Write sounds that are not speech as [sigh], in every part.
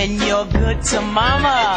When you're good to mama,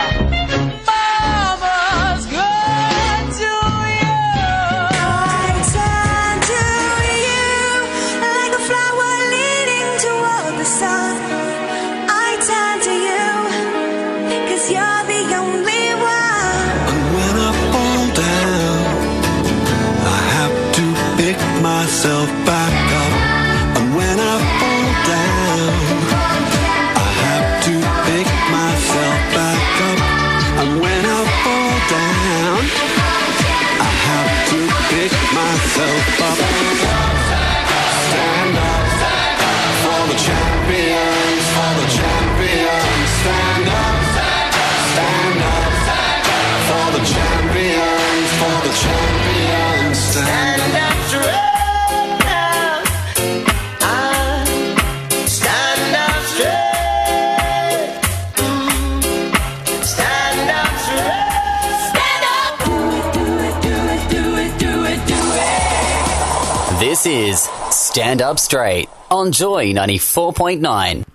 This is Stand Up Straight on Joy 94.9.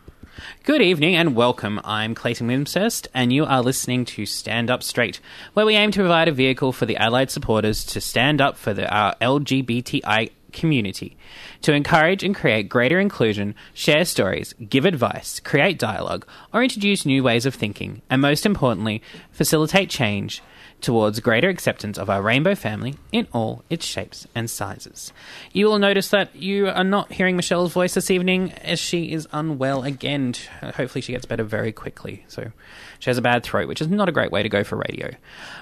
Good evening and welcome. I'm Clayton Wimshurst, and you are listening to Stand Up Straight, where we aim to provide a vehicle for the Allied supporters to stand up for the, our LGBTI community, to encourage and create greater inclusion, share stories, give advice, create dialogue, or introduce new ways of thinking, and most importantly, facilitate change towards greater acceptance of our rainbow family in all its shapes and sizes. You will notice that you are not hearing Michelle's voice this evening as she is unwell again. Hopefully, she gets better very quickly. So, she has a bad throat, which is not a great way to go for radio.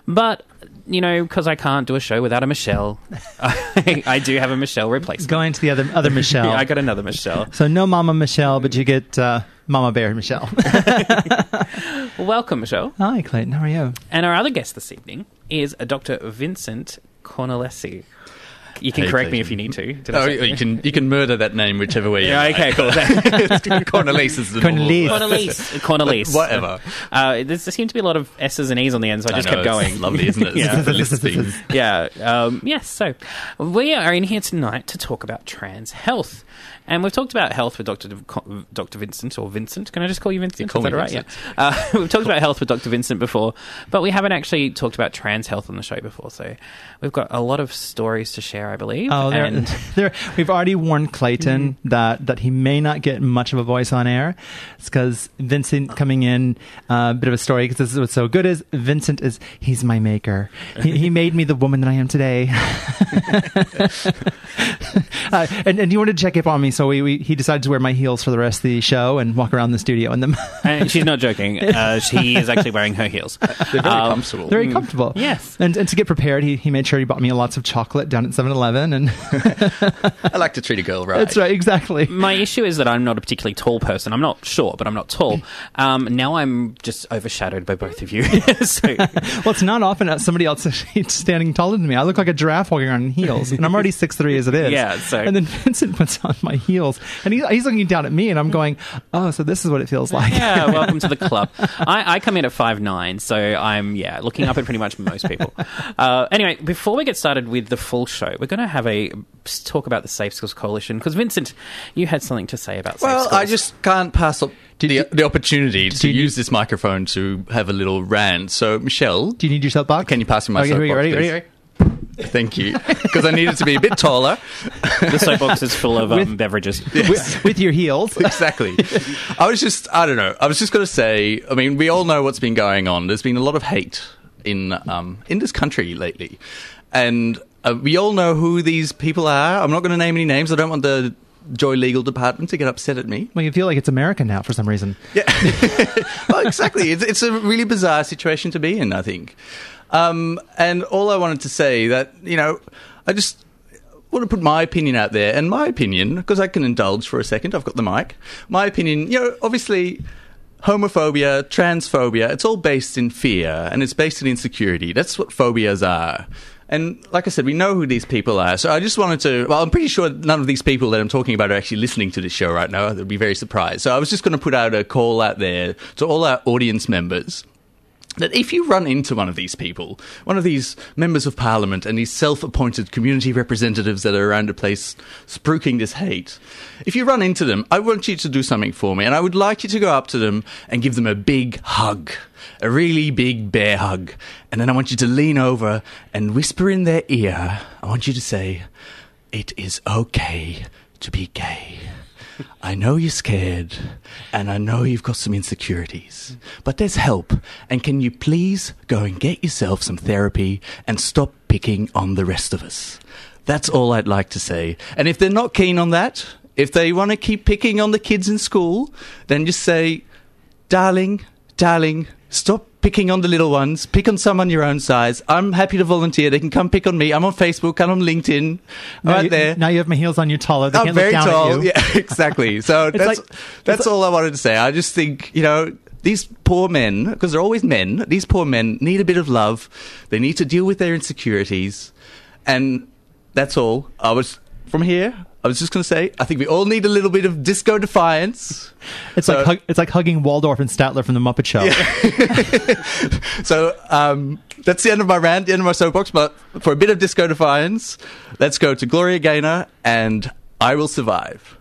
But, you know, because I can't do a show without a Michelle, [laughs] I, I do have a Michelle replacement. Going to the other other [laughs] Michelle. Yeah, I got another Michelle. so no Mama Michelle, but you get uh, Mama Bear Michelle. [laughs] Welcome, Michelle. Hi, Clayton. How are you? And our other guest this evening is Dr. Vincent Cornelesi. You can correct me if you need to. Did Oh, you can you can murder that name whichever way. you Yeah, like. okay, cool. [laughs] Cornelis is the Cornelis. normal- Cornelise. Cornelise. [laughs] Whatever. Uh, there there seemed to be a lot of S's and E's on the end, so I I just know, kept going. It's lovely, isn't it? [laughs] Yeah. The list thing. yeah. Um, yes. So we are in here tonight to talk about trans health, and we've talked about health with Dr. V- Dr. Vincent or Vincent. Can I just call you Vincent? call Is that me all right? Vincent. Yeah. Uh, we've talked about health with Dr. Vincent before, but we haven't actually talked about trans health on the show before. So we've got a lot of stories to share, I believe. Oh, there, and [laughs] there, we've already warned Clayton that, that he may not get much of a voice on air. It's because Vincent coming in, a uh, bit of a story, because this is what's so good is Vincent is, he's my maker. He, he made me the woman that I am today. [laughs] uh, and, and he wanted to check up on me, so we, we, he decided to wear my heels for the rest of the show and walk around the studio in them. [laughs] and she's not joking. Uh, she is actually wearing her heels. They're very Um, comfortable. Very comfortable. Yes. And, and to get prepared, he, he made sure he bought me lots of chocolate down at 7 Eleven. And [laughs] I like to treat a girl right. that's right, exactly. My issue is that I'm not a particularly tall person. I'm not short, but I'm not tall. Um, now I'm just overshadowed by both of you. [laughs] so, Well, it's not often that somebody else is [laughs] standing taller than me. I look like a giraffe walking around in heels, and I'm already six three as it is. Yeah, so- And then Vincent puts on my heels, and he, he's looking down at me, and I'm going, "Oh, so this is what it feels like." yeah, welcome to the club. I, I come in at five nine, so I'm yeah looking up at pretty much most people. Uh, anyway, before we get started with the full show, we're going to have a talk about the Safe Schools Coalition because Vincent, you had something to say about Safe Well, Schools. I just can't pass up the, you- the opportunity to you- use this microphone to have a little rant. So, Michelle, Do you need your soapbox? can you pass me my okay, here we go. soapbox, Ready, ready, ready. Thank you, because I needed to be a bit taller. [laughs] the soapbox is full of um, With- beverages. [laughs] With, with your heels. [laughs] exactly. I was just, I don't know. I was just going to say. I mean, we all know what's been going on. There's been a lot of hate in um, in this country lately, and uh, we all know who these people are. I'm not going to name any names. I don't want the Joy Legal Department to get upset at me. Well, you feel like it's American now for some reason. Yeah. [laughs] well, exactly. It's, it's a really bizarre situation to be in, I think. Um, and all I wanted to say that you know, I just want to put my opinion out there, and my opinion because I can indulge for a second. I've got the mic. My opinion, you know, obviously. Homophobia, transphobia, it's all based in fear and it's based in insecurity. That's what phobias are. And like I said, we know who these people are. So I just wanted to. Well, I'm pretty sure none of these people that I'm talking about are actually listening to this show right now. They'd be very surprised. So I was just going to put out a call out there to all our audience members that if you run into one of these people, one of these members of parliament and these self appointed community representatives that are around a place spruiking this hate, if you run into them, I want you to do something for me. And I would like you to go up to them and give them a big hug. A really big bear hug. And then I want you to lean over and whisper in their ear. I want you to say, It is okay to be gay. I know you're scared, and I know you've got some insecurities, but there's help. And can you please go and get yourself some therapy and stop picking on the rest of us? That's all I'd like to say. And if they're not keen on that, if they want to keep picking on the kids in school, then just say, darling, darling, stop picking on the little ones. Pick on someone your own size. I'm happy to volunteer. They can come pick on me. I'm on Facebook. I'm on LinkedIn. Now right you, there. Now you have my heels on you taller. They I'm can't very look down tall. at you. Yeah, [laughs] exactly. So [laughs] that's like- that's all I wanted to say. I just think you know these poor men because they're always men. These poor men need a bit of love. They need to deal with their insecurities, and that's all. I was from here. I was just going to say, I think we all need a little bit of disco defiance. It's So- like it's like hugging Waldorf and Statler from the Muppet Show. [laughs] So um, that's the end of my rant, the end of my soapbox. But for a bit of disco defiance, let's go to Gloria Gaynor and I Will Survive.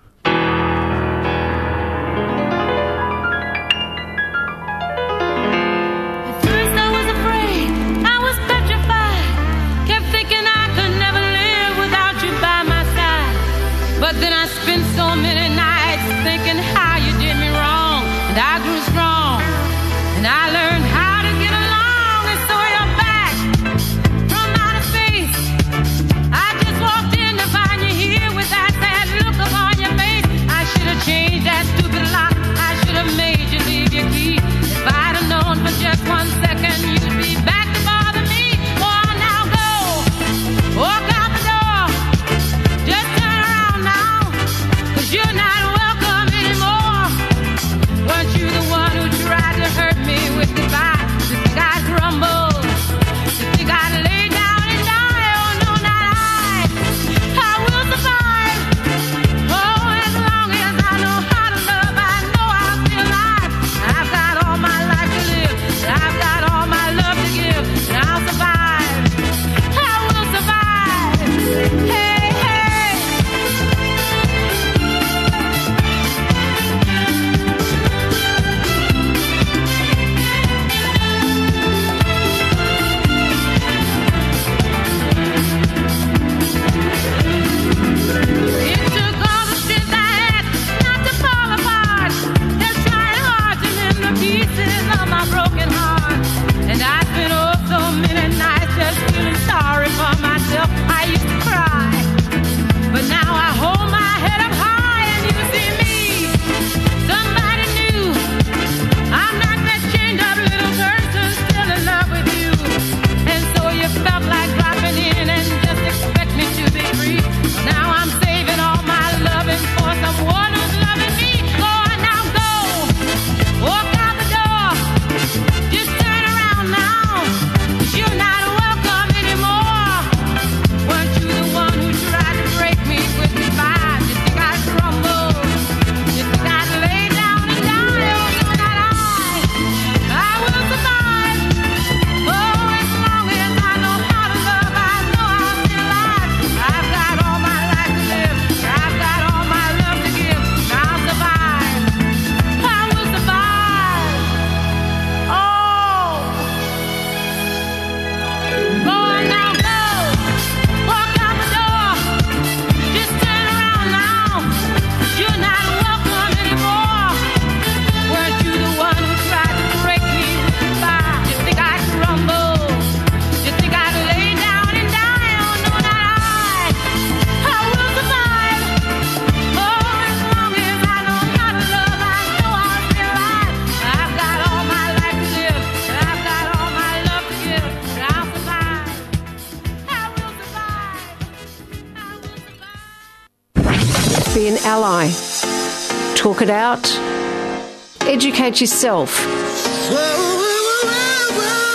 Educate yourself.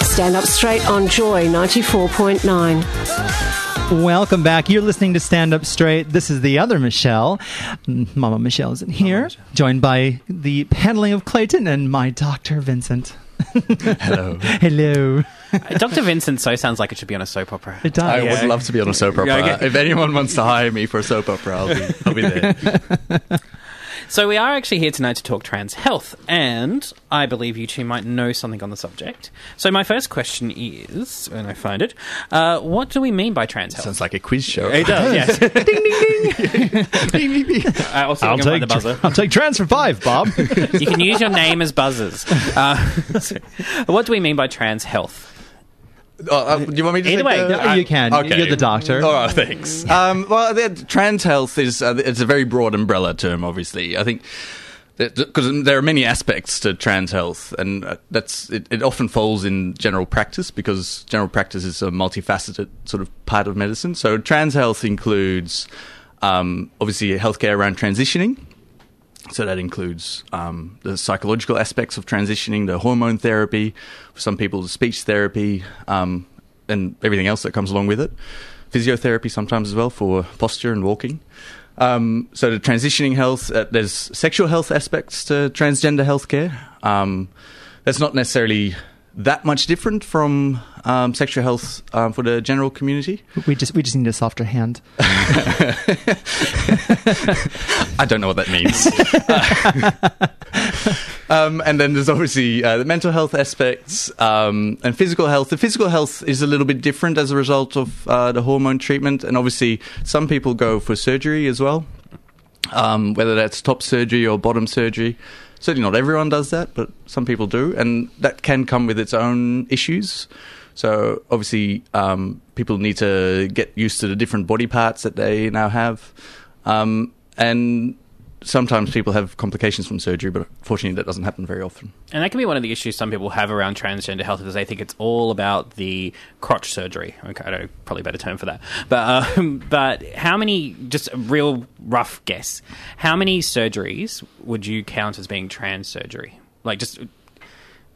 Stand up straight on Joy 94.9. Welcome back. You're listening to Stand Up Straight. This is the other Michelle. Mama Michelle isn't here, joined by the paneling of Clayton and my doctor, Vincent. Hello. [laughs] Hello. Uh, Dr. Vincent so sounds like it should be on a soap opera. It does. I would love to be on a soap opera. Yeah, okay. If anyone wants to hire me for a soap opera, I'll be, I'll be there. [laughs] So we are actually here tonight to talk trans health, and I believe you two might know something on the subject. So my first question is, when I find it, uh, what do we mean by trans health? Sounds like a quiz show. it does, yes. [laughs] I also [laughs] I'll take, the buzzer. I'll take trans for five, Bob. [laughs] You can use your name as buzzers. Uh, so what do we mean by trans health? Oh, uh, do you want me to Either take way, the- Yeah, you can. Okay. You're the doctor. All right, thanks. Um, well, trans health is uh, it's a very broad umbrella term. Obviously, I think because there are many aspects to trans health, and uh, that's it, it. Often falls in general practice because general practice is a multifaceted sort of part of medicine. So, trans health includes um, obviously healthcare around transitioning. So that includes um, the psychological aspects of transitioning, the hormone therapy, for some people, the speech therapy, um, and everything else that comes along with it. Physiotherapy sometimes as well for posture and walking. Um, so the transitioning health, uh, there's sexual health aspects to transgender healthcare. Um, that's not necessarily that much different from um, sexual health um, for the general community. We just we just need a softer hand. [laughs] I don't know what that means. [laughs] um, and then there's obviously uh, the mental health aspects um, and physical health. The physical health is a little bit different as a result of uh, the hormone treatment, and obviously some people go for surgery as well, um, whether that's top surgery or bottom surgery. Certainly not everyone does that, but some people do, and that can come with its own issues. So obviously, um, people need to get used to the different body parts that they now have, um, and sometimes people have complications from surgery, but fortunately, that doesn't happen very often. And that can be one of the issues some people have around transgender health is they think it's all about the crotch surgery. Okay, I don't know, probably a better term for that. But um, [laughs] but how many? Just a real rough guess. How many surgeries would you count as being trans surgery? Like just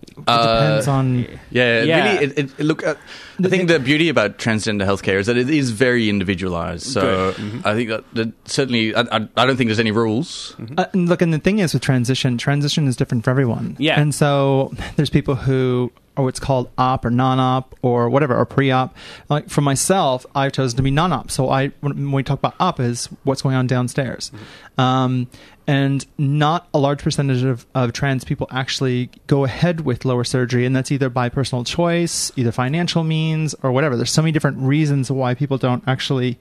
It depends on Yeah, it Yeah. really. It, it, look, uh, I think the beauty about transgender healthcare is that it is very individualized. So Good. I think that, that certainly, I, I, I don't think there's any rules. Uh, and look, and the thing is with transition, transition is different for everyone. Yeah. And so there's people who are what's called op or non-op or whatever, or pre-op. Like for myself, I've chosen to be non-op. So I, when when we talk about op, is what's going on downstairs. Um, and not a large percentage of, of trans people actually go ahead with lower surgery, and that's either by personal choice, either financial means, or whatever. There's so many different reasons why people don't actually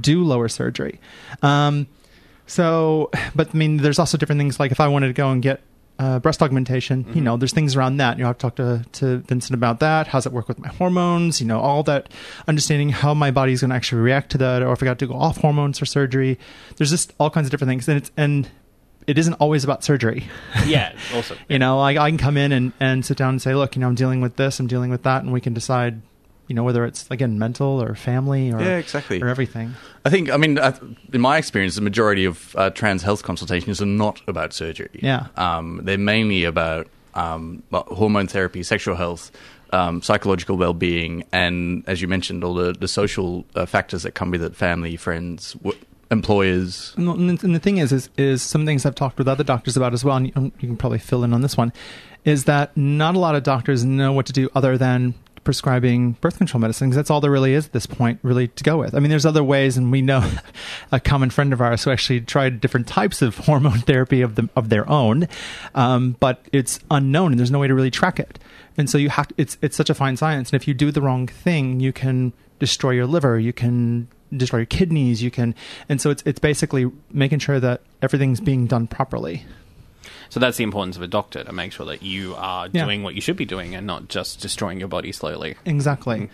do lower surgery. Um, so, but I mean, there's also different things. Like if I wanted to go and get uh, breast augmentation, you know, there's things around that. You know, I've talked to, to Vincent about that. How's it work with my hormones? You know, all that understanding how my body's going to actually react to that, or if I got to go off hormones for surgery. There's just all kinds of different things, and it's and it isn't always about surgery. [laughs] yeah, also. [laughs] you know, I, I can come in and, and sit down and say, look, you know, I'm dealing with this, I'm dealing with that, and we can decide, you know, whether it's again mental or family or Yeah, exactly. or everything. I think, I mean, in my experience, the majority of uh, trans health consultations are not about surgery. Yeah. Um, they're mainly about um, hormone therapy, sexual health, um, psychological well being, and as you mentioned, all the, the social uh, factors that come with it family, friends, w- employers. And the, and the thing is, is, is some things I've talked with other doctors about as well, and you, you can probably fill in on this one, is that not a lot of doctors know what to do other than prescribing birth control medicine because that's all there really is at this point really to go with. I mean, there's other ways, and we know [laughs] a common friend of ours who actually tried different types of hormone [laughs] therapy of of their own, um, but it's unknown and there's no way to really track it. And so you have it's it's such a fine science, and if you do the wrong thing, you can destroy your liver, you can destroy your kidneys, you can, and so it's it's basically making sure that everything's being done properly. So that's the importance of a doctor to make sure that you are Yeah. doing what you should be doing and not just destroying your body slowly. Exactly.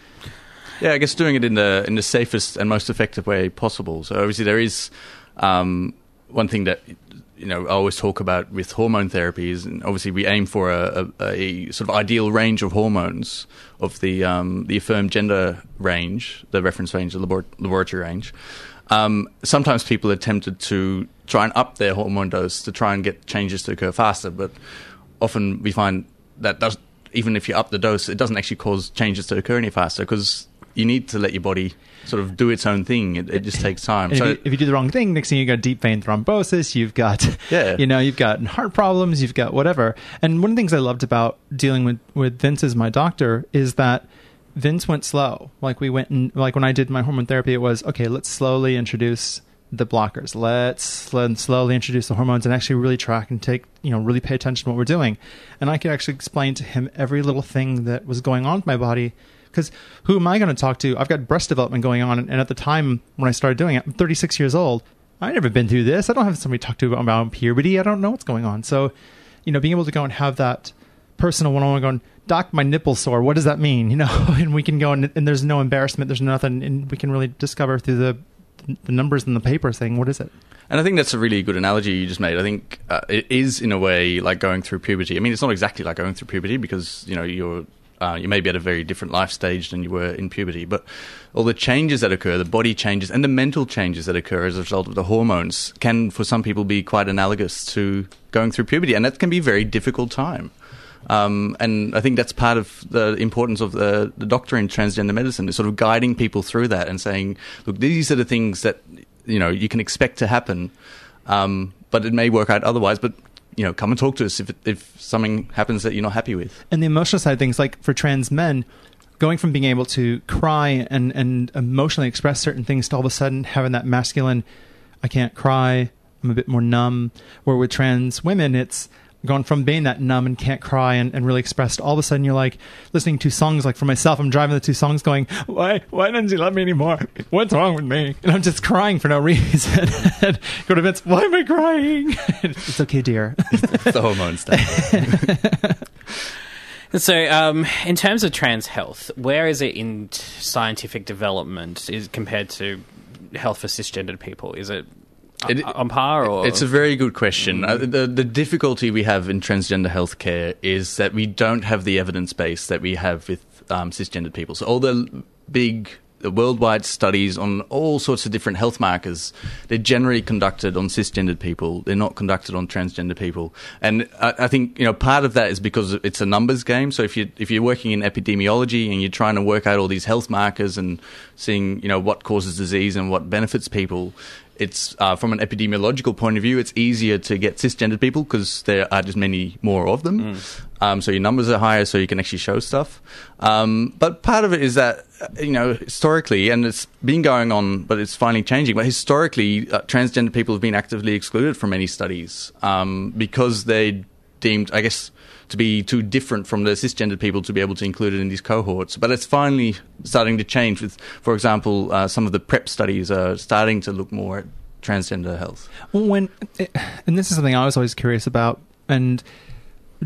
Yeah, I guess doing it in the in the safest and most effective way possible. So obviously there is um, one thing that you know I always talk about with hormone therapies, and obviously we aim for a, a, a sort of ideal range of hormones of the um, the affirmed gender range, the reference range, the labor- laboratory range. Um, sometimes people are tempted to try and up their hormone dose to try and get changes to occur faster, but often we find that does even if you up the dose, it doesn't actually cause changes to occur any faster because you need to let your body sort of do its own thing. It, it just takes time. So if, you, if you do the wrong thing, next thing you got deep vein thrombosis, you've got, [laughs] Yeah. you know, you've got heart problems, you've got whatever. And one of the things I loved about dealing with with Vince as my doctor is that Vince went slow. Like we went and like when I did my hormone therapy, it was okay. Let's slowly introduce the blockers. Let's sl- slowly introduce the hormones and actually really track and take, you know, really pay attention to what we're doing. And I could actually explain to him every little thing that was going on with my body. Because who am I going to talk to? I've got breast development going on, and at the time when I started doing it, I'm 36 years old. I've never been through this. I don't have somebody to talk to about puberty. I don't know what's going on. So, you know, being able to go and have that personal one-on-one going, Doc, my nipple sore. What does that mean? [laughs] You know, and we can go and, and there's no embarrassment. There's nothing, and we can really discover through the the numbers in the paper saying what is it. And I think that's a really good analogy you just made. I think uh, it is in a way like going through puberty. I mean, it's not exactly like going through puberty because you know you're uh, you may be at a very different life stage than you were in puberty, but all the changes that occur, the body changes and the mental changes that occur as a result of the hormones, can for some people be quite analogous to going through puberty, and that can be a very difficult time. Um, and I think that's part of the importance of the, the doctor in transgender medicine is sort of guiding people through that and saying, look, these are the things that you know you can expect to happen, um, but it may work out otherwise. But you know, come and talk to us if if something happens that you're not happy with. and the emotional side of things like for trans men going from being able to cry and and emotionally express certain things to all of a sudden having that masculine i can't cry i'm a bit more numb where with trans women it's gone from being that numb and can't cry and, and really expressed all of a sudden you're like listening to songs like for myself i'm driving the two songs going why why doesn't she love me anymore? What's wrong with me? And i'm just crying for no [laughs] reason. And [laughs] go to Vince, why am i crying? [laughs] It's okay dear. It's the hormone stuff. So, um, in terms of trans health, where is it in scientific development is compared to health for cisgendered people? Is it, It- on par or It's a very good question. Uh, the the difficulty we have in transgender healthcare is that we don't have the evidence base that we have with um, cisgendered people. So all the big the worldwide studies on all sorts of different health markers, they're generally conducted on cisgendered people. They're not conducted on transgender people. And I, I think you know part of that is because it's a numbers game. So if you if you're working in epidemiology and you're trying to work out all these health markers and seeing you know what causes disease and what benefits people, it's uh, from an epidemiological point of view, it's easier to get cisgendered people because there are just many more of them. Um, so your numbers are higher, so you can actually show stuff. Um, but part of it is that you know historically, and it's been going on, but it's finally changing. But historically, uh, transgender people have been actively excluded from many studies um, because they deemed, I guess. To be too different from the cisgendered people to be able to include it in these cohorts, but it's finally starting to change. With, for example, uh, some of the PrEP studies are starting to look more at transgender health. when and this is something I was always curious about and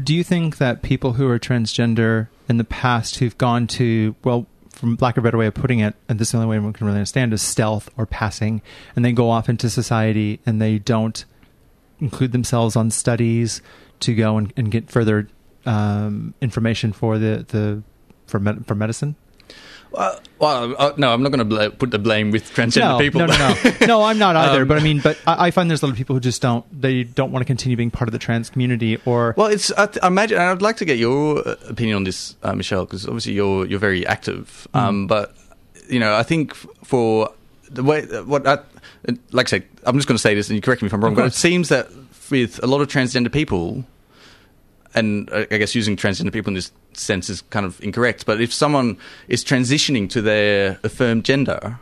do you think that people who are transgender in the past who've gone to well from lack of a better way of putting it and this is the only way one can really understand is stealth or passing and they go off into society and they don't include themselves on studies to go and, and get further um, information for the, the for, med- for medicine Well, well uh, no, I'm not going to bl- put the blame with transgender no, people. No, no, no. [laughs] No, I'm not either. Um, but I mean, but I, I find there's a lot of people who just don't. They don't want to continue being part of the trans community, or Well, it's. I, th- I imagine. and I'd like to get your uh, opinion on this, uh, Michelle, because obviously you're you're very active. Mm. Um, but you know, I think for the way what I, like I said, I'm just going to say this, and you correct me if I'm wrong. But it seems that with a lot of transgender people, and I guess using transgender people in this sense is kind of incorrect. But if someone is transitioning to their affirmed gender,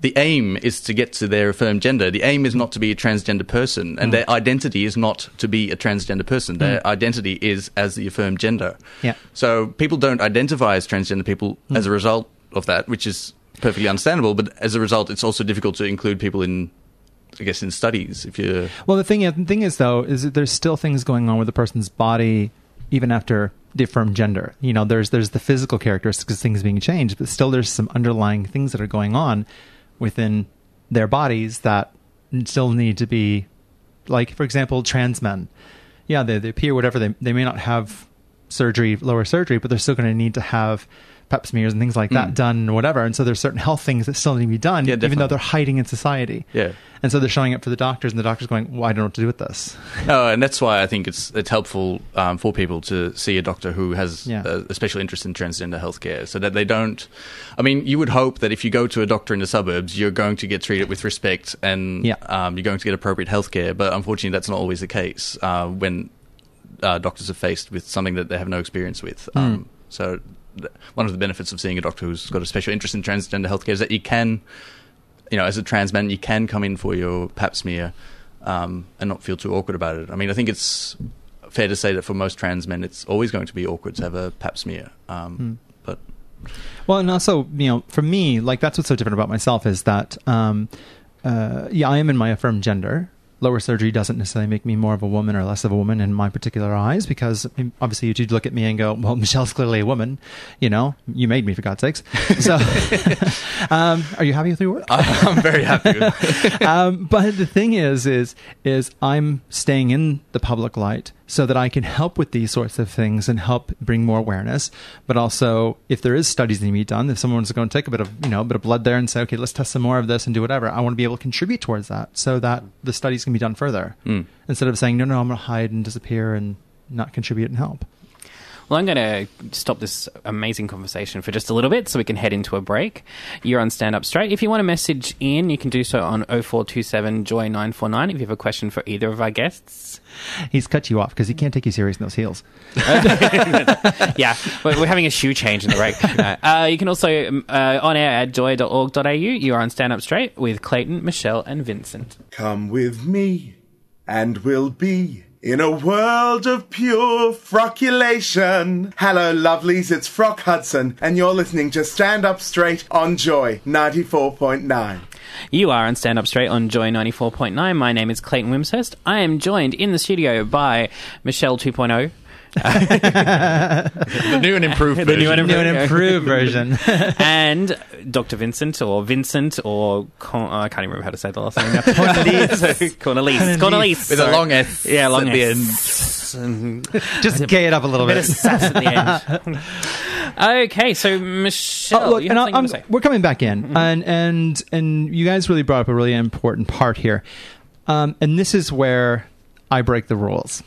the aim is to get to their affirmed gender. The aim is not to be a transgender person, and mm. their identity is not to be a transgender person. Their mm. identity is as the affirmed gender. Yeah. So people don't identify as transgender people mm. as a result of that, which is perfectly understandable. But as a result, it's also difficult to include people in, I guess, in studies. If you Well, the thing, the thing is, though, is that there's still things going on with the person's body even after the affirmed gender. You know, there's there's the physical characteristics, things being changed, but still there's some underlying things that are going on within their bodies that still need to be, like for example, trans men. Yeah, they, they appear whatever they they may not have surgery, lower surgery, but they're still going to need to have pap smears and things like that done, or whatever. And so there's certain health things that still need to be done, Mm. Yeah, even though they're hiding in society. Yeah. And so they're showing up for the doctors, and the doctor's going, "Well, I don't know what to do with this." No, [laughs] and that's why I think it's it's helpful um, for people to see a doctor who has Yeah. a, a special interest in transgender healthcare, so that they don't. I mean, you would hope that if you go to a doctor in the suburbs, you're going to get treated with respect and Yeah. um, you're going to get appropriate healthcare. But unfortunately, that's not always the case uh, when uh, doctors are faced with something that they have no experience with. Hmm. Um, so. One of the benefits of seeing a doctor who's got a special interest in transgender healthcare is that you can, you know, as a trans man, you can come in for your pap smear um, and not feel too awkward about it. I mean, I think it's fair to say that for most trans men, it's always going to be awkward to have a pap smear. Um, But Well, and also, you know, for me, like that's what's so different about myself is that, um, uh, yeah, I am in my affirmed gender. Lower surgery doesn't necessarily make me more of a woman or less of a woman in my particular eyes because I mean, obviously you'd look at me and go, well, [laughs] Michelle's clearly a woman. You know, you made me for God's sakes. [laughs] So, [laughs] um, are you happy with your work? I'm very happy. Um, but the thing is, is, is I'm staying in the public light so that I can help with these sorts of things and help bring more awareness. But also, if there is studies that need to be done, if someone's going to take a bit of, you know, a bit of blood there and say, okay, let's test some more of this and do whatever, I want to be able to contribute towards that so that the studies can be done further hmm. instead of saying, no, no, I'm going to hide and disappear and not contribute and help. Well, I'm going to stop this amazing conversation for just a little bit so we can head into a break. You're on Stand Up Straight. If you want to message in, you can do so on 0427 Joy 949 if you have a question for either of our guests. He's cut you off because he can't take you serious in those heels. [laughs] yeah, but we're having a shoe change in the break. [laughs] uh, you can also um, uh, on air at joy.org.au. You are on Stand Up Straight with Clayton, Michelle, and Vincent. Come with me, and we'll be in a world of pure frockulation. Hello, lovelies, it's Frock Hudson, and you're listening to Stand Up Straight on Joy 94.9. You are on Stand Up Straight on Joy 94.9. My name is Clayton Wimshurst. I am joined in the studio by Michelle oh. 2.0. the new and improved The new version. and New and improved version. [laughs] and Dr. Vincent or Vincent or Con- I can't even remember how to say the last name now. [laughs] [laughs] Cornelise. Cornelise. Cornelise. With a long S Yeah, long at the S. And Just gay it up a little bit bit. of sass at the end. okay, so Michelle, Oh, look, you and have I- something I'm- to say? we're coming back in, and and and you guys really brought up a really important part here, um, and this is where I break the rules.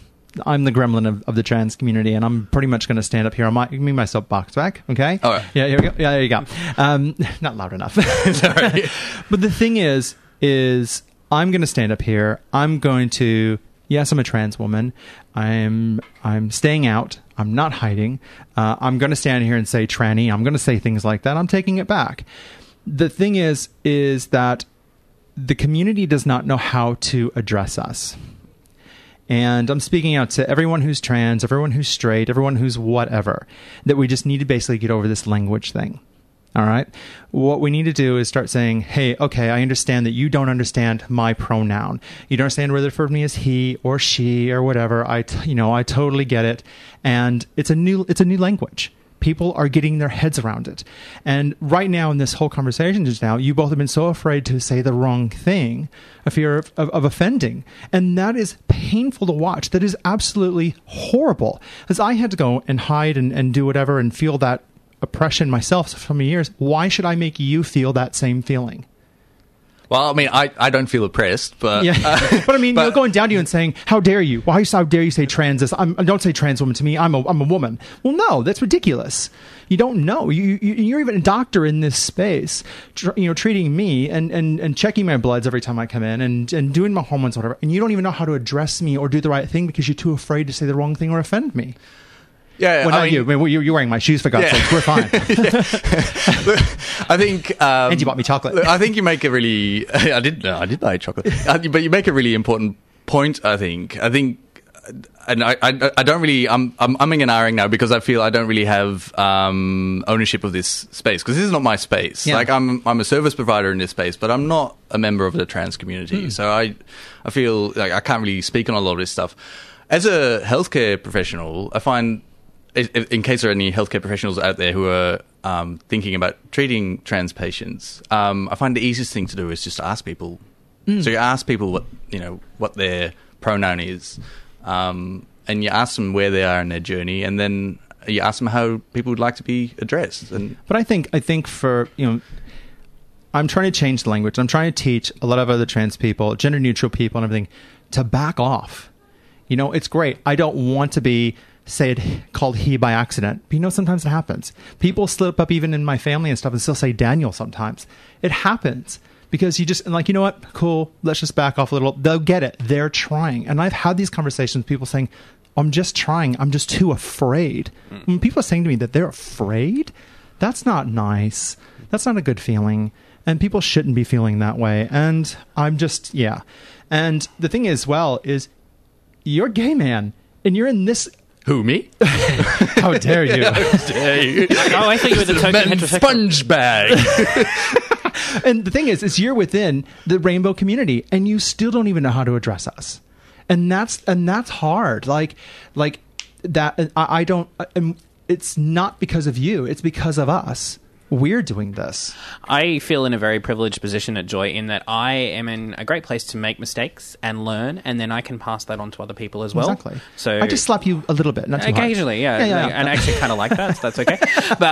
I'm the gremlin of, of the trans community, and I'm pretty much going to stand up here on my me my soapbox back. Okay. All right. Yeah. Here we go. Yeah. There you go. Um, [laughs] not loud enough. [laughs] Sorry. [laughs] but the thing is, is I'm going to stand up here. I'm going to. Yes, I'm a trans woman. I'm I'm staying out. I'm not hiding. Uh, I'm going to stand here and say tranny. I'm going to say things like that. I'm taking it back. The thing is, is that the community does not know how to address us. And I'm speaking out to everyone who's trans, everyone who's straight, everyone who's whatever, that we just need to basically get over this language thing. All right. What we need to do is start saying, hey, okay, I understand that you don't understand my pronoun. You don't understand whether for me is he or she or whatever. I, t- you know, I totally get it. And it's a new, it's a new language. People are getting their heads around it. And right now in this whole conversation just now, you both have been so afraid to say the wrong thing, a fear of, of, of offending. And that is painful to watch. That is absolutely horrible. As I had to go and hide and, and do whatever and feel that oppression myself for many years, why should I make you feel that same feeling? Well, I mean, I, I don't feel oppressed, but Yeah, uh, [laughs] but I mean, but- you're going down to you and saying, "How dare you? Why how dare you say trans? This? I'm, don't say trans woman to me. I'm a I'm a woman." Well, no, that's ridiculous. You don't know. You, you you're even a doctor in this space, tr- you know, treating me and, and and checking my bloods every time I come in and and doing my hormones, whatever. And you don't even know how to address me or do the right thing because you're too afraid to say the wrong thing or offend me. Yeah, Well, I not mean, you. I mean, you're, you're wearing my shoes for God's Yeah. sake. We're fine. [laughs] [laughs] I think, um, And you bought me chocolate. look, I think you make a really. [laughs] I did. No, I did buy chocolate, Uh, but you make a really important point. I think. I think. And I, I, I don't really. I'm, I'm umming and ahhing now because I feel I don't really have um, ownership of this space because this is not my space. Yeah. Like I'm, I'm a service provider in this space, but I'm not a member of the trans community. So I, I feel like I can't really speak on a lot of this stuff. As a healthcare professional, I find in case there are any healthcare professionals out there who are um, thinking about treating trans patients, um, I find the easiest thing to do is just to ask people So you ask people what you know what their pronoun is, um, and you ask them where they are in their journey, and then you ask them how people would like to be addressed. And But I think I think for you know, I'm trying to change the language. I'm trying to teach a lot of other trans people, gender neutral people, and everything to back off. You know, it's great. I don't want to be say it called he by accident. But you know, sometimes it happens. People slip up even in my family and stuff and still say Daniel sometimes. It happens. Because you just and like, you know what, cool, let's just back off a little. They'll get it. They're trying. And I've had these conversations with people saying, I'm just trying. I'm just too afraid. Hmm. When people are saying to me that they're afraid, that's not nice. That's not a good feeling. And people shouldn't be feeling that way. And I'm just, yeah. And the thing is, well, is you're gay man and you're in this. Who me? How dare you? [laughs] How dare you? Oh, I thought you were the token sponge bag. [laughs] and the thing is, is you're within the rainbow community and you still don't even know how to address us. And that's, and that's hard. Like, like that, I, I don't, and it's not because of you. It's because of us. We're doing this. I feel in a very privileged position at Joy in that I am in a great place to make mistakes and learn, and then I can pass that on to other people as well. Exactly. So I just slap you a little bit, not. Occasionally, yeah, Yeah, yeah, yeah. and I actually kind of like that. So that's okay. [laughs] but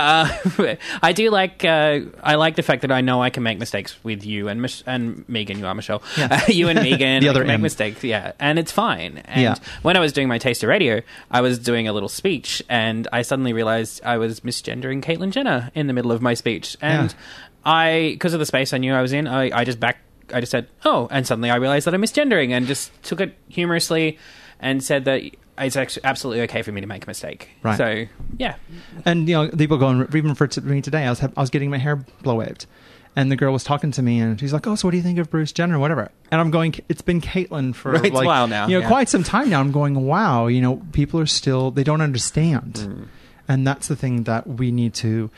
uh, [laughs] I do like uh, I like the fact that I know I can make mistakes with you and Mich- and Megan. You are Michelle. Yeah. [laughs] you and Megan. The I other make M. mistakes. Yeah, and it's fine. And Yeah. when I was doing my taster radio, I was doing a little speech, and I suddenly realized I was misgendering Caitlyn Jenner in the middle of my speech, and Yeah. I because of the space I knew I was in, I, I just back. I just said, "Oh," and suddenly I realized that I'm misgendering, and just took it humorously, and said that it's actually absolutely okay for me to make a mistake. Right. So yeah, And you know, people going even for me today. I was I was getting my hair blow waved, and the girl was talking to me, and she's like, "Oh, so what do you think of Bruce Jenner, whatever?" And I'm going, "It's been Caitlyn for Right, it's a like while now, you know, yeah. quite some time now." I'm going, "Wow, you know, people are still they don't understand," Mm. and that's the thing that we need to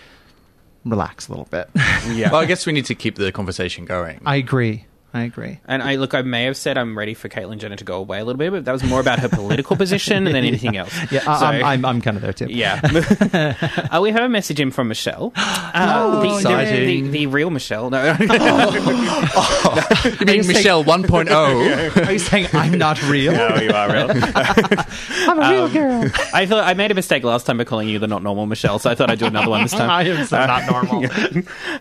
relax a little bit. [laughs] yeah. well, I guess we need to keep the conversation going. I agree. I agree. and I look, I may have said I'm ready for Caitlyn Jenner to go away a little bit, but that was more about her political position than [laughs] anything else. Yeah, I, So- I'm, I'm I'm kind of there too. Yeah. [laughs] uh, we have a message in from Michelle. [gasps] Uh, the, the, exciting. the, the real Michelle. No. [laughs] you mean you saying- Michelle oh? 1.0? Are you saying I'm not real? no, you are real. I'm a real girl. I thought I made a mistake last time by calling you the not normal Michelle, so I thought I'd do another one this time. I am so not normal.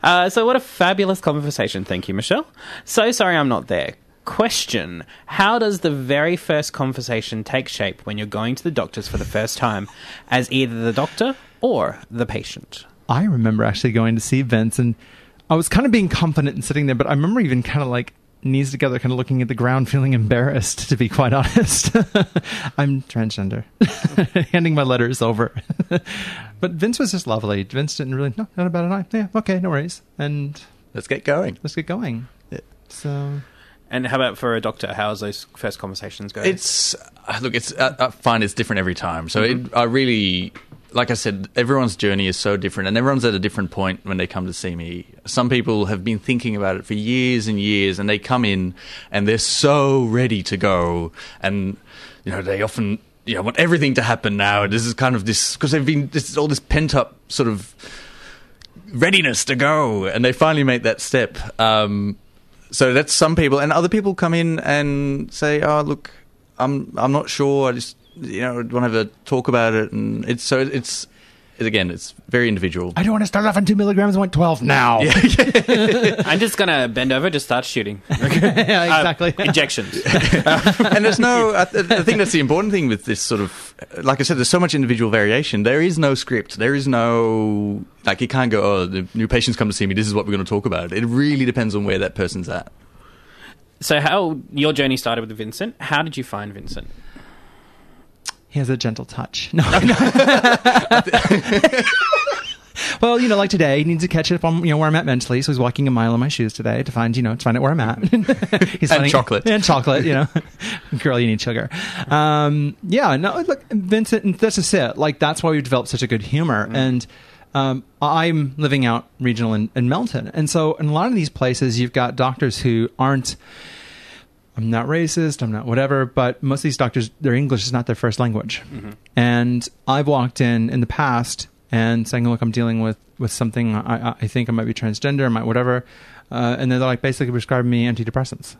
Uh, so what a fabulous conversation. Thank you, Michelle. So sorry I'm not there. Question How does the very first conversation take shape when you're going to the doctors for the first time as either the doctor or the patient? I remember actually going to see Vince, and I was kind of being confident and sitting there, but I remember even kind of like knees together, kind of looking at the ground, feeling embarrassed, to be quite [laughs] honest. I'm transgender, [laughs] handing my letters over. [laughs] but Vince was just lovely. Vince didn't really, no, not about it. Yeah, okay, no worries. And Let's get going. let's get going. So, And how about for a doctor? How's those first conversations go? It's uh, look, it's uh, I find it's different every time. So it, I really, like I said, everyone's journey is so different, and everyone's at a different point when they come to see me. Some people have been thinking about it for years and years, and they come in and they're so ready to go, and you know they often you know want everything to happen now. This is kind of this because they've been this is all this pent up sort of readiness to go, and they finally make that step. Um, so that's some people, and other people come in and say, "Oh, look, I'm I'm not sure. I just you know want to have a talk about it." And it's so it's again, it's very individual. I don't want to start off on two milligrams. I want 12 now. [laughs] I'm just gonna bend over, just start shooting. [laughs] Yeah, exactly. Uh, injections. [laughs] and there's no. I, th- I think that's the important thing with this sort of. Like I said, there's so much individual variation. There is no script. There is no like you can't go. Oh, the new patients come to see me. This is what we're going to talk about. It really depends on where that person's at. So, how your journey started with Vincent? How did you find Vincent? He has a gentle touch. [laughs] No. [laughs] well, you know, like today, he needs to catch up on you know where I'm at mentally. So he's walking a mile in my shoes today to find you know to find out where I'm at. [laughs] he's And finding- chocolate. and chocolate. You know, girl, you need sugar. Um, yeah, no, look, Vincent, that's just it. Like that's why we've developed such a good humor and. Um, I'm living out regional in, in Melton, and so in a lot of these places, you've got doctors who aren't I'm not racist, I'm not whatever, but most of these doctors, their English is not their first language. And I've walked in in the past and saying, look, I'm dealing with, with something, I, I- think I might be transgender, I might whatever. uh, and they're like basically prescribing me antidepressants.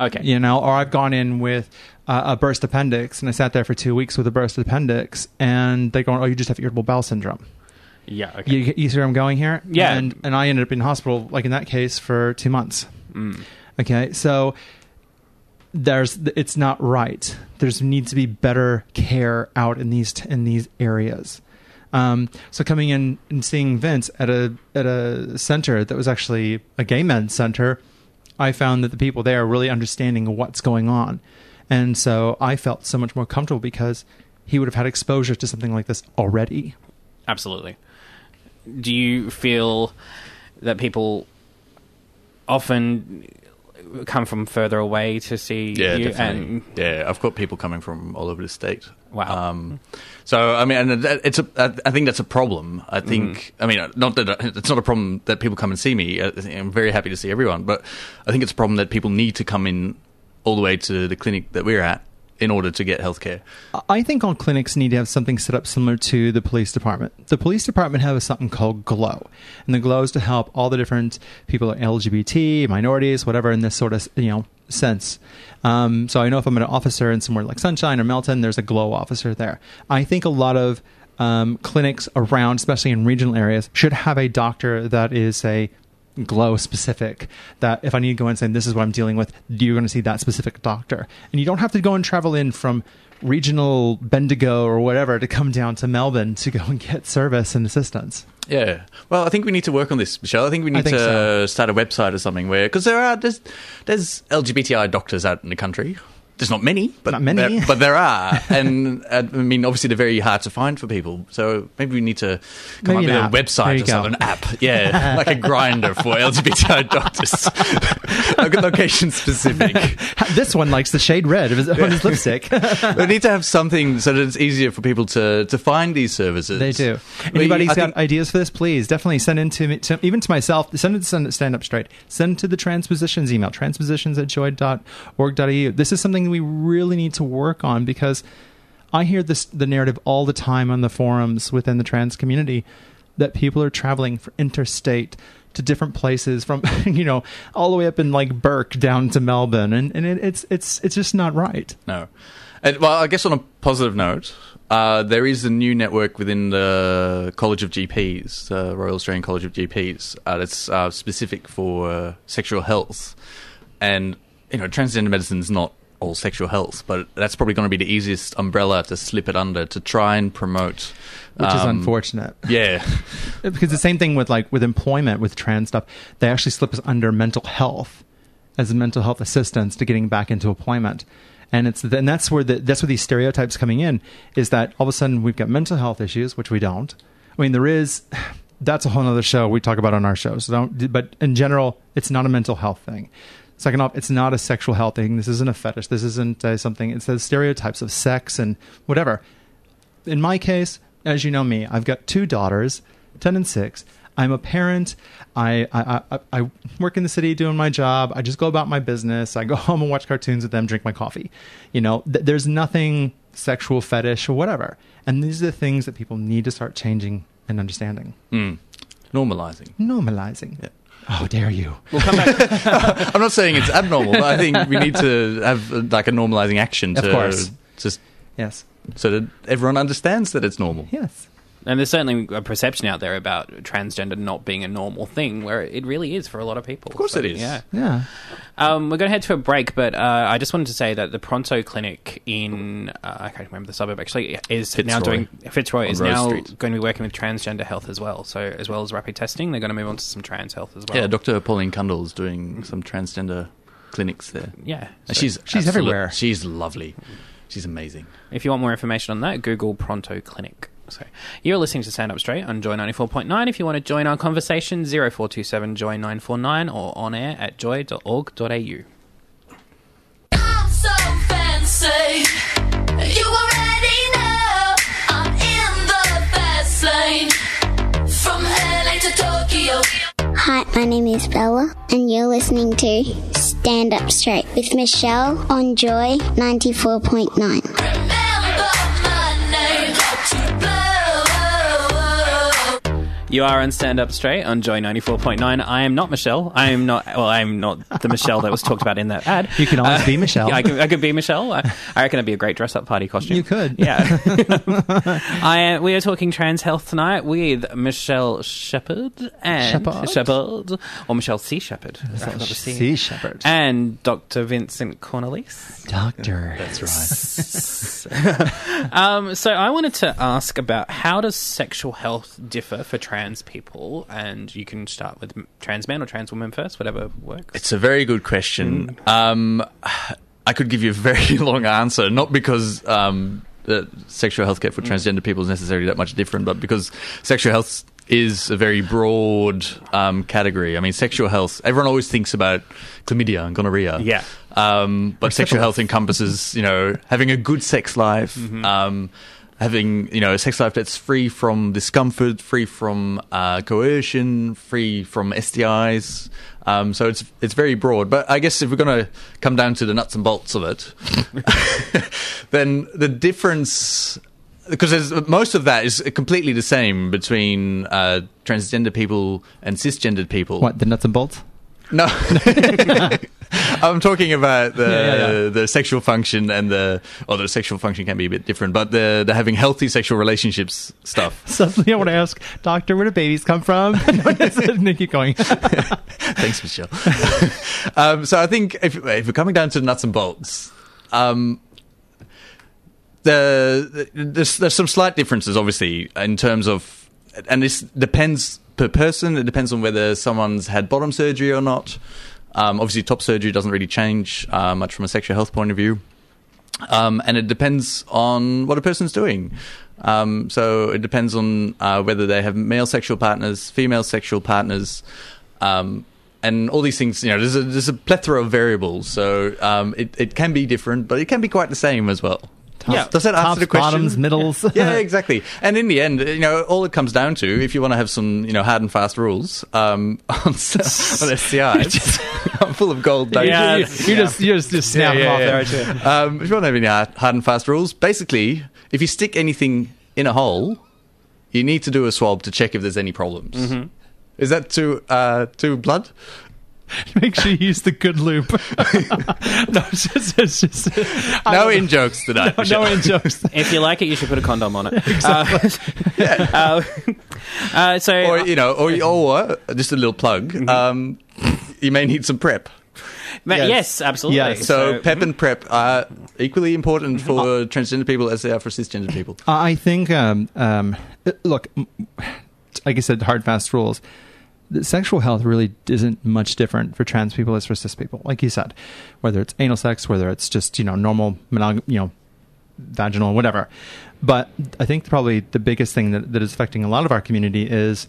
Okay. You know, or I've gone in with uh, a burst appendix, and I sat there for two weeks with a burst appendix, and they go, "Oh, you just have irritable bowel syndrome." Yeah. Okay. You, you see where I'm going here? Yeah. And and I ended up in hospital, like in that case, for two months. Okay, so there's it's not right. There's needs to be better care out in these in these areas. Um, so coming in and seeing Vince at a at a center that was actually a gay men's center, I found that the people there are really understanding what's going on, and so I felt so much more comfortable because he would have had exposure to something like this already. Absolutely. Do you feel that people often come from further away to see Yeah, you? definitely. And yeah, I've got people coming from all over the state. Wow. Um, so I mean, and it's a. I I think that's a problem. I think. I mean, not that it's not a problem that people come and see me. I'm very happy to see everyone, but I think it's a problem that people need to come in all the way to the clinic that we're at in order to get healthcare. I think all clinics need to have something set up similar to the police department. The police department has something called GLOW, and the GLOW is to help all the different people, LGBT, minorities, whatever, in this sort of you know sense. Um, so I know if I'm an officer in somewhere like Sunshine or Melton, there's a GLOW officer there. I think a lot of um, clinics around, especially in regional areas, should have a doctor that is a glow specific that if I need to go in and say this is what I'm dealing with, you're going to see that specific doctor. And you don't have to go and travel in from regional Bendigo or whatever to come down to Melbourne to go and get service and assistance. Yeah. Well, I think we need to work on this, Michelle. I think we need think to so. start a website or something where because there are there's there's LGBTI doctors out in the country. There's not many, but Not many. there- but there are, [laughs] and uh, I mean, obviously they're very hard to find for people. So maybe we need to come Maybe up with a website or something, an app, yeah, [laughs] like a Grindr for LGBTI [laughs] doctors, location specific. this one likes the shade red of his, on his lipstick. we need to have something so that it's easier for people to to find these services. They do. Anybody's I got think- ideas for this? Please definitely send in to me, to, even to myself. Send it to stand up straight. Send to the transpositions email transpositions at joy.org.au. This is something we really need to work on because I hear this the narrative all the time on the forums within the trans community that people are traveling for interstate to different places from [laughs] you know all the way up in like Bourke down to Melbourne and, and it, it's it's it's just not right. No. And, well, I guess on a positive note, uh, there is a new network within the College of GPs, the Royal Australian College of GPs, uh, that's uh, specific for uh, sexual health. And, you know, transgender medicine is not all sexual health, but that's probably going to be the easiest umbrella to slip it under to try and promote. Which is um, unfortunate. [laughs] Yeah. because the same thing with like with employment with trans stuff they actually slip us under mental health as a mental health assistance to getting back into employment and it's and that's where the that's where these stereotypes coming in is that all of a sudden we've got mental health issues which we don't i mean there is [sighs] that's a whole other show we talk about on our show so don't but in general it's not a mental health thing Second off, it's not a sexual health thing. This isn't a fetish. This isn't uh, something. It's the stereotypes of sex and whatever in my case, as you know me, I've got two daughters, ten and six. I'm a parent. I, I, I, I work in the city doing my job. I just go about my business. I go [laughs] home and watch cartoons with them, drink my coffee. You know, th- there's nothing sexual fetish or whatever. And these are the things that people need to start changing and understanding. Mm. Normalizing. Normalizing. Oh, dare you. [laughs] I'm not saying it's abnormal, but I think we need to have uh, like a normalizing action Of to course. just Yes. so that everyone understands that it's normal. Yes. And there's certainly a perception out there about transgender not being a normal thing, where it really is for a lot of people. Of course it is. Yeah. Yeah. Um, we're going to head to a break, but uh, I just wanted to say that the Pronto Clinic in uh, I can't remember the suburb actually is now doing Fitzroy On is Rose now Street. going to be working with transgender health as well. So as well as rapid testing, they're going to move on to some trans health as well. Yeah, Dr. Pauline Cundill is doing some transgender clinics there. Yeah. And So- she's She's absolute- everywhere. She's lovely. She's amazing. If you want more information on that, Google Pronto Clinic. So you're listening to Stand Up Straight on Joy 94.9. If you want to join our conversation, 0427 Joy 949 or on air at joy.org.au. I'm so fancy. You already know I'm in the fast lane. From LA to Tokyo. Hi, my name is Bella, and you're listening to Stand Up Straight with Michelle on Joy 94.9. You are on Stand Up Straight on Joy 94.9. I am not Michelle. I am not, well, I am not the Michelle that was talked about in that ad. You can always be Michelle. I could, I could be Michelle. I, I reckon it'd be a great dress up party costume. You could. Yeah. [laughs] [laughs] I, uh, we are talking trans health tonight with Michelle Sheppard and Sheppard? Sheppard, or Michelle C. Sheppard. I C. Sheppard. And Dr. Vincent Cornelisse. Doctor. That's right. [laughs] Um, so I wanted to ask about how does sexual health differ for trans people? And you can start with trans men or trans women first, whatever works. It's a very good question. Um, I could give you a very [laughs] long answer, not because um, sexual health care for transgender people is necessarily that much different, but because sexual health is a very broad um, category. I mean, sexual health. Everyone always thinks about chlamydia and gonorrhea. Yeah. Um, but sexual health encompasses, you know, having a good sex life, um, having, you know, a sex life that's free from discomfort, free from uh, coercion, free from STIs. Um, so it's it's very broad. But I guess if we're going to come down to the nuts and bolts of it, [laughs] then the difference because most of that is completely the same between uh, transgender people and cisgendered people. What, the nuts and bolts? No, [laughs] [laughs] [laughs] I'm talking about the Yeah, yeah, yeah. the sexual function and the or the sexual function can be a bit different, but the the having healthy sexual relationships stuff. [laughs] Suddenly I want to ask, Doctor, where do babies come from? [laughs] no, keep going. Thanks, Michelle. um, so I think if, if we're coming down to the nuts and bolts, um, the, the there's, there's some slight differences, obviously, in terms of, and this depends per person. It depends on whether someone's had bottom surgery or not. Um, obviously, top surgery doesn't really change uh, much from a sexual health point of view. Um, and it depends on what a person's doing. Um, so it depends on uh, whether they have male sexual partners, female sexual partners, um, and all these things. You know, there's a, there's a plethora of variables. So um, it it can be different, but it can be quite the same as well. Yeah. Does that answer Tops, the question? bottoms, middles. yeah, [laughs] exactly. And in the end, you know, all it comes down to, if you want to have some, you know, hard and fast rules um, [laughs] on, [laughs] on STIs, I'm full of gold. don't Yeah, you? you, you just you just, just snap them off there, aren't? Um, if you want to have any hard, hard and fast rules, basically, if you stick anything in a hole, you need to do a swab to check if there's any problems. Mm-hmm. Is that too uh, too blood? [laughs] Make sure you use the good loop. [laughs] [laughs] no, it's just, it's just No in jokes tonight. no, no in jokes. If you like it, you should put a condom on it. exactly. Uh, uh, so, or you know, or, or just a little plug. Mm-hmm. Um, you may need some PrEP. yes. yes. absolutely. Yes. So, PEP and PrEP are equally important for Mm-hmm. transgender people as they are for cisgender people. I think, um, um, look, like I said, hard, fast rules. The sexual health really isn't much different for trans people as for cis people. Like you said, whether it's anal sex, whether it's just you know normal monog- you know vaginal, whatever. But I think probably the biggest thing that, that is affecting a lot of our community is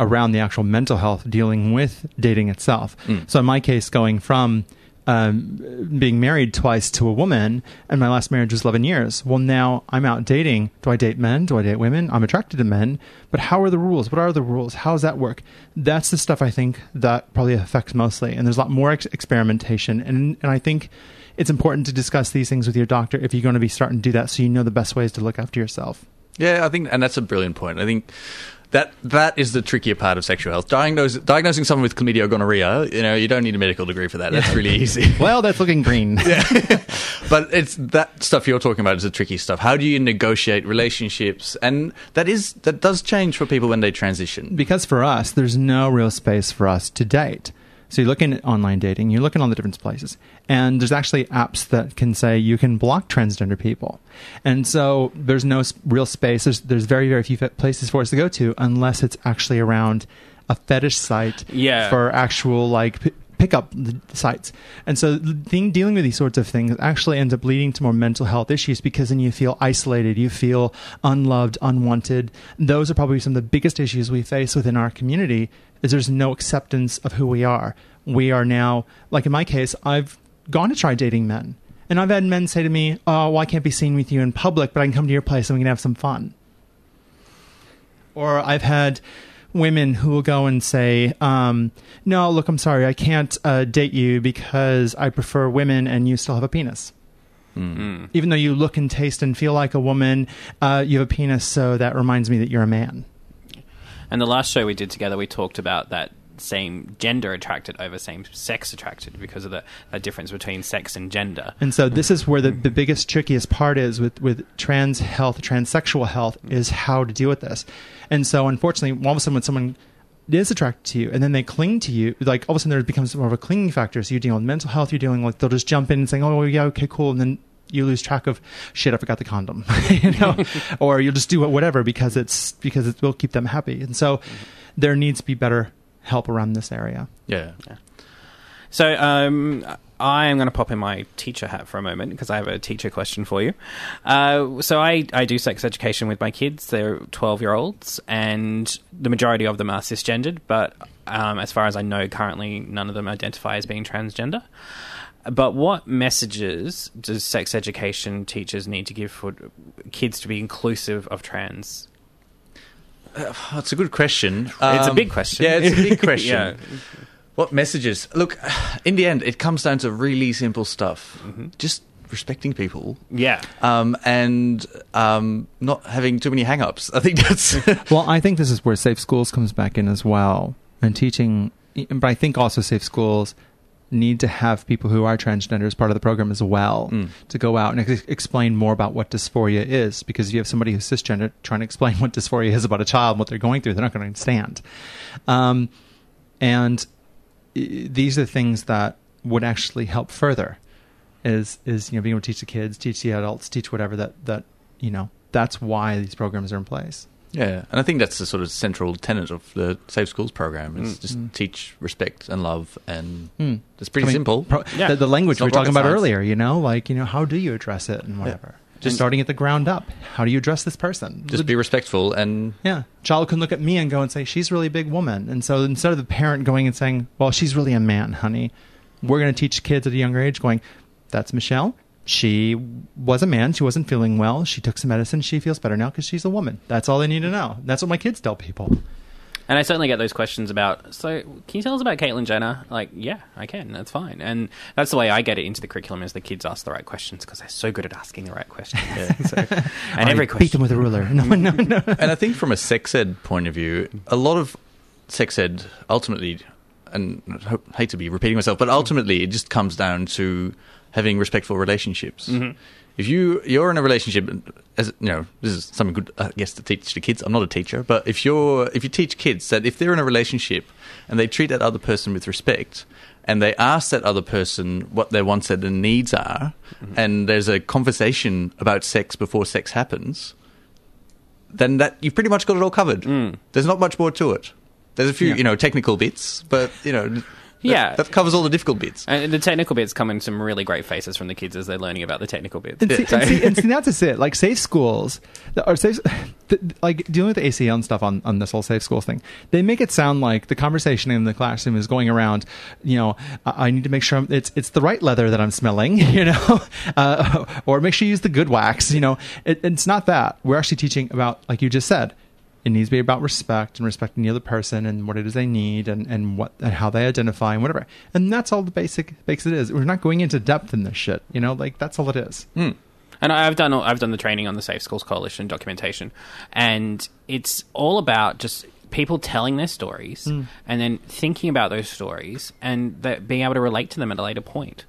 around the actual mental health dealing with dating itself. Hmm. So in my case, going from um, being married twice to a woman, and my last marriage was 11 years. Well, now I'm out dating. Do I date men? Do I date women? I'm attracted to men. But how are the rules? What are the rules? How does that work? That's the stuff I think that probably affects mostly. And there's a lot more ex- experimentation. And, and I think it's important to discuss these things with your doctor if you're going to be starting to do that so you know the best ways to look after yourself. Yeah, I think, and that's a brilliant point. I think that that is the trickier part of sexual health. Diagnose, diagnosing someone with chlamydia or gonorrhea, you know, you don't need a medical degree for that. That's really easy. [laughs] Well, that's looking green. [laughs] but it's that stuff you're talking about is the tricky stuff. How do you negotiate relationships? And that is that does change for people when they transition. because for us, there's no real space for us to date. So you're looking at online dating, you're looking at all the different places, and there's actually apps that can say you can block transgender people, and so there's no real space. There's there's very very few places for us to go to unless it's actually around a fetish site Yeah. for actual like. P- pick up the sites and so thing dealing with these sorts of things actually ends up leading to more mental health issues because then you feel isolated you feel unloved unwanted those are probably some of the biggest issues we face within our community is there's no acceptance of who we are we are now like in my case i've gone to try dating men and i've had men say to me oh well, i can't be seen with you in public but i can come to your place and we can have some fun or I've had women who will go and say, um, "No, look, I'm sorry, I can't uh, date you because I prefer women, and you still have a penis." Even though you look and taste and feel like a woman, uh, you have a penis, so that reminds me that you're a man. And the last show we did together, we talked about that same gender attracted over same sex attracted because of the, the difference between sex and gender. And so this is where the, the biggest trickiest part is with, with trans health, transsexual health, is how to deal with this. And so unfortunately, all of a sudden when someone is attracted to you and then they cling to you, like all of a sudden there becomes more of a clinging factor. So you're dealing with mental health, you're dealing with they'll just jump in and saying, Oh yeah, okay, cool, and then you lose track of shit, I forgot the condom. [laughs] you know? [laughs] or you'll just do whatever because it's because it will keep them happy. And so there needs to be better help around this area. Yeah. So um, I am going to pop in my teacher hat for a moment because I have a teacher question for you. Uh, so I, I do sex education with my kids. They're 12 year olds, and the majority of them are cisgendered, but um, as far as I know, currently none of them identify as being transgender. But what messages does sex education teachers need to give for kids to be inclusive of trans? That's a good question. It's a Um, big question. Yeah, it's a big [laughs] question. Yeah. What messages? Look, in the end, it comes down to really simple stuff. Just respecting people. Yeah. Um, and um, not having too many hang-ups. I think that's [laughs] [laughs] well, I think this is where Safe Schools comes back in as well, and teaching. But I think also Safe Schools need to have people who are transgender as part of the program as well Mm. to go out and ex- explain more about what dysphoria is. Because if you have somebody who's cisgender trying to explain what dysphoria is about a child and what they're going through, they're not going to understand. Um, and these are things that would actually help further. Is is you know being able to teach the kids, teach the adults, teach whatever that that you know. That's why these programs are in place. Yeah, and I think that's the sort of central tenet of the Safe Schools program is Mm. just Mm. teach respect and love, and Mm. it's pretty I mean, simple. pro- the, the language we were talking about science. earlier, you know, like you know, how do you address it and whatever. Just starting at the ground up. How do you address this person? Just be respectful and Yeah, child can look at me and go and say she's really a big woman, and so instead of the parent going and saying, "Well, she's really a man, honey," we're going to teach kids at a younger age going, "That's Michelle. She was a man. She wasn't feeling well. She took some medicine. She feels better now because she's a woman." That's all they need to know. That's what my kids tell people. And I certainly get those questions about. So, can you tell us about Caitlyn Jenner? Like, yeah, I can. That's fine. And that's the way I get it into the curriculum: is the kids ask the right questions because they're so good at asking the right questions. [laughs] So- and I every beat question them with a ruler. [laughs] No, no, no. and I think from a sex ed point of view, a lot of sex ed ultimately, and I hate to be repeating myself, but ultimately it just comes down to having respectful relationships. Mhm. If you you're in a relationship, as you know, this is something good, I guess, to teach the kids. I'm not a teacher, but if you're if you teach kids that if they're in a relationship and they treat that other person with respect. And they ask that other person what their wants and their needs are, and there's a conversation about sex before sex happens, then that you've pretty much got it all covered. There's not much more to it. There's a few, Yeah. you know, technical bits, but you know, Yeah. that covers all the difficult bits. And the technical bits come in some really great faces from the kids as they're learning about the technical bits. And see, So- and, see, and [laughs] see, that's just it. Like safe schools, the- or safe, the, like dealing with the ACL and stuff on, on this whole safe schools thing, they make it sound like the conversation in the classroom is going around. You know, I, I need to make sure I'm- it's it's the right leather that I'm smelling. [laughs] You know, [laughs] uh, or make sure you use the good wax. You know, it, it's not that. We're actually teaching about, like you just said, it needs to be about respect and respecting the other person and what it is they need and, and what and how they identify and whatever. And that's all the basic basics it is. We're not going into depth in this shit. You know, like that's all it is. And I've done I've done the training on the Safe Schools Coalition documentation, and it's all about just people telling their stories Mm. and then thinking about those stories and being able to relate to them at a later point.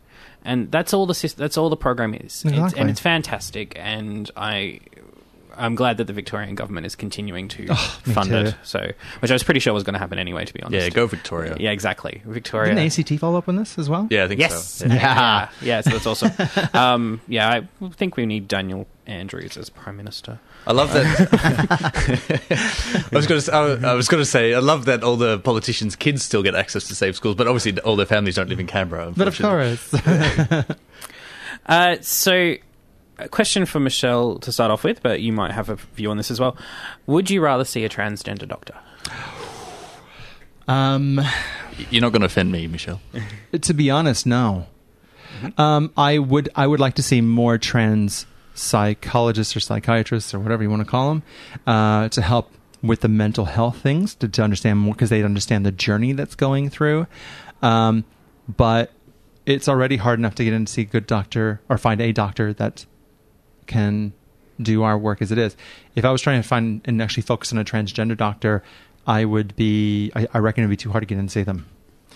And that's all the that's all the program is, It's- and it's fantastic. And I. I'm glad that the Victorian government is continuing to Oh, fund it. So, which I was pretty sure was going to happen anyway. To be honest, Yeah, go Victoria. Yeah, exactly, Victoria. Didn't the ACT follow up on this as well? Yeah, I think yes. so. Yeah. yeah, yeah. So that's awesome. [laughs] um, yeah, I think we need Daniel Andrews as prime minister. I love that. [laughs] I was going to. I was going to say. I love that all the politicians' kids still get access to safe schools, but obviously all their families don't live in Canberra. But of course. [laughs] Uh, so, a question for Michelle to start off with, but you might have a view on this as well. Would you rather see a transgender doctor? um, You're not going to offend me, Michelle. [laughs] to be honest, no. Um, I would I would like to see more trans psychologists or psychiatrists or whatever you want to call them uh, to help with the mental health things to, to understand more because they understand the journey that's going through. Um, but it's already hard enough to get in to see a good doctor or find a doctor that can do our work as it is. If I was trying to find and actually focus on a transgender doctor, I would be. I, I reckon it'd be too hard to get in and see them.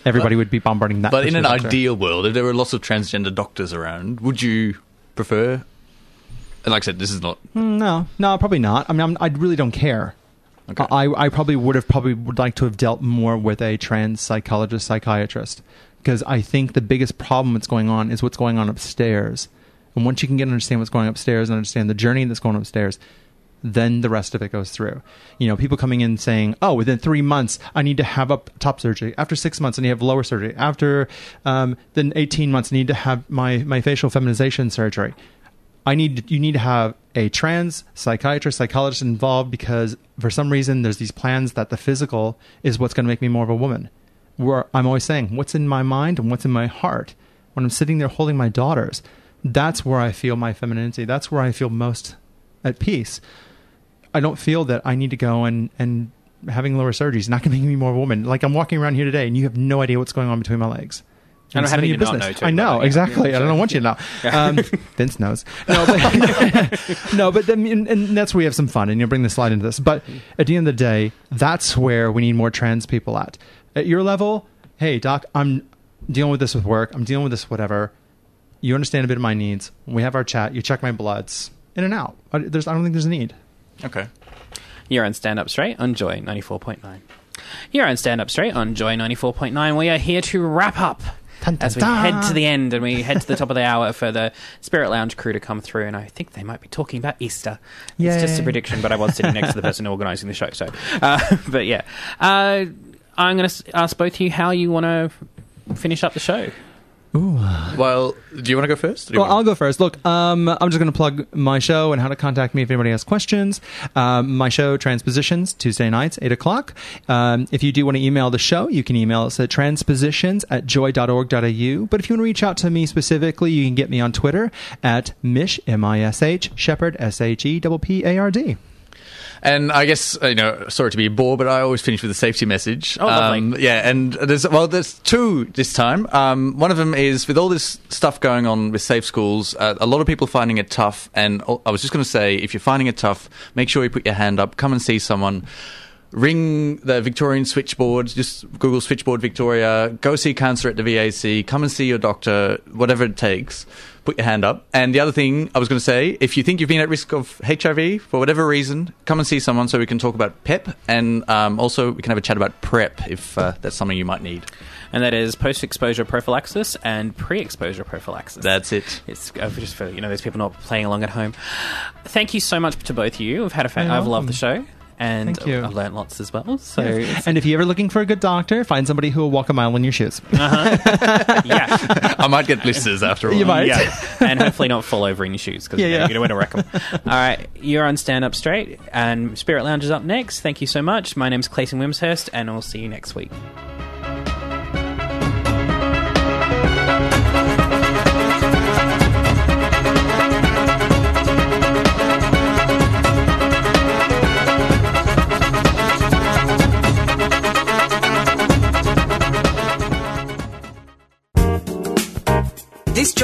Everybody But- would be bombarding that. But in an doctor. ideal world, if there were lots of transgender doctors around, would you prefer? And like I said, this is not. Mm, No, no, probably not. I mean, I'm, I really don't care. Okay. I, I probably would have probably would like to have dealt more with a trans psychologist psychiatrist because I think the biggest problem that's going on is what's going on upstairs. And once you can get understand what's going upstairs and understand the journey that's going upstairs, then the rest of it goes through. You know, people coming in saying, "Oh, within three months, I need to have up top surgery. After six months, I need to have lower surgery. After um, then eighteen months, I need to have my my facial feminization surgery." I need you need to have a trans psychiatrist, psychologist involved because for some reason there's these plans that the physical is what's going to make me more of a woman. Where I'm always saying what's in my mind and what's in my heart when I'm sitting there holding my daughters. That's where I feel my femininity. That's where I feel most at peace. I don't feel that I need to go and and having lower surgery is not going to make me more woman. Like I'm walking around here today and you have no idea what's going on between my legs. I don't have any business. know I know yeah. exactly. I don't want you to know. Um, [laughs] Vince knows. No, but, [laughs] no, but then, and, and that's where we have some fun, and you'll bring the slide into this. But at the end of the day, that's where we need more trans people at. At your level, hey doc, I'm dealing with this with work. I'm dealing with this whatever. You understand a bit of my needs. When We have our chat. You check my bloods in and out. I, there's, I don't think there's a need. Okay. You're on Stand Up Straight on Joy 94.9. You're on Stand Up Straight on Joy 94.9. We are here to wrap up Dun, dun, as we dun. head to the end and we head to the top of the hour for the Spirit Lounge crew to come through. And I think they might be talking about Easter. It's just a prediction, but I was sitting next to the [laughs] person organising the show. So, uh, [laughs] but yeah, uh, I'm going to ask both of you how you want to finish up the show. Well, do you want to go first? Or do you Well, I'll go first. Look, um, I'm just going to plug my show and how to contact me if anybody has questions. Um, my show, Transpositions, Tuesday nights, 8 o'clock. Um, if you do want to email the show, you can email us at transpositions at joy.org.au. But if you want to reach out to me specifically, you can get me on Twitter at Mish, M-I-S-H, Sheppard, S-H-E-P-P-A-R-D. And I guess uh, you know, sorry to be a bore, but I always finish with a safety message. Oh, lovely. Um, yeah, and there's well, there's two this time. Um, one of them is with all this stuff going on with safe schools, uh, a lot of people finding it tough. And I was just going to say, if you're finding it tough, make sure you put your hand up. Come and see someone. Ring the Victorian switchboard. Just Google switchboard Victoria. Go see cancer at the VAC. Come and see your doctor. Whatever it takes. Put your hand up. And the other thing I was going to say, if you think you've been at risk of HIV for whatever reason, come and see someone so we can talk about PEP and um, also we can have a chat about PrEP if uh, that's something you might need. And that is post exposure prophylaxis and pre exposure prophylaxis. That's it. It's uh, just for you know those people not playing along at home. Thank you so much to both of you. We've had a fa- I've loved the show, and Thank you. I've learned lots as well. So it's- And if you're ever looking for a good doctor, find somebody who will walk a mile in your shoes. Uh-huh. [laughs] yeah, I might get blisters after all. You might. yeah, [laughs] and hopefully not fall over in your shoes because Yeah, yeah. you don't want to wreck them. All right, you're on Stand Up Straight, and Spirit Lounge is up next. Thank you so much. My name's Clayton Wimshurst, and I'll see you next week.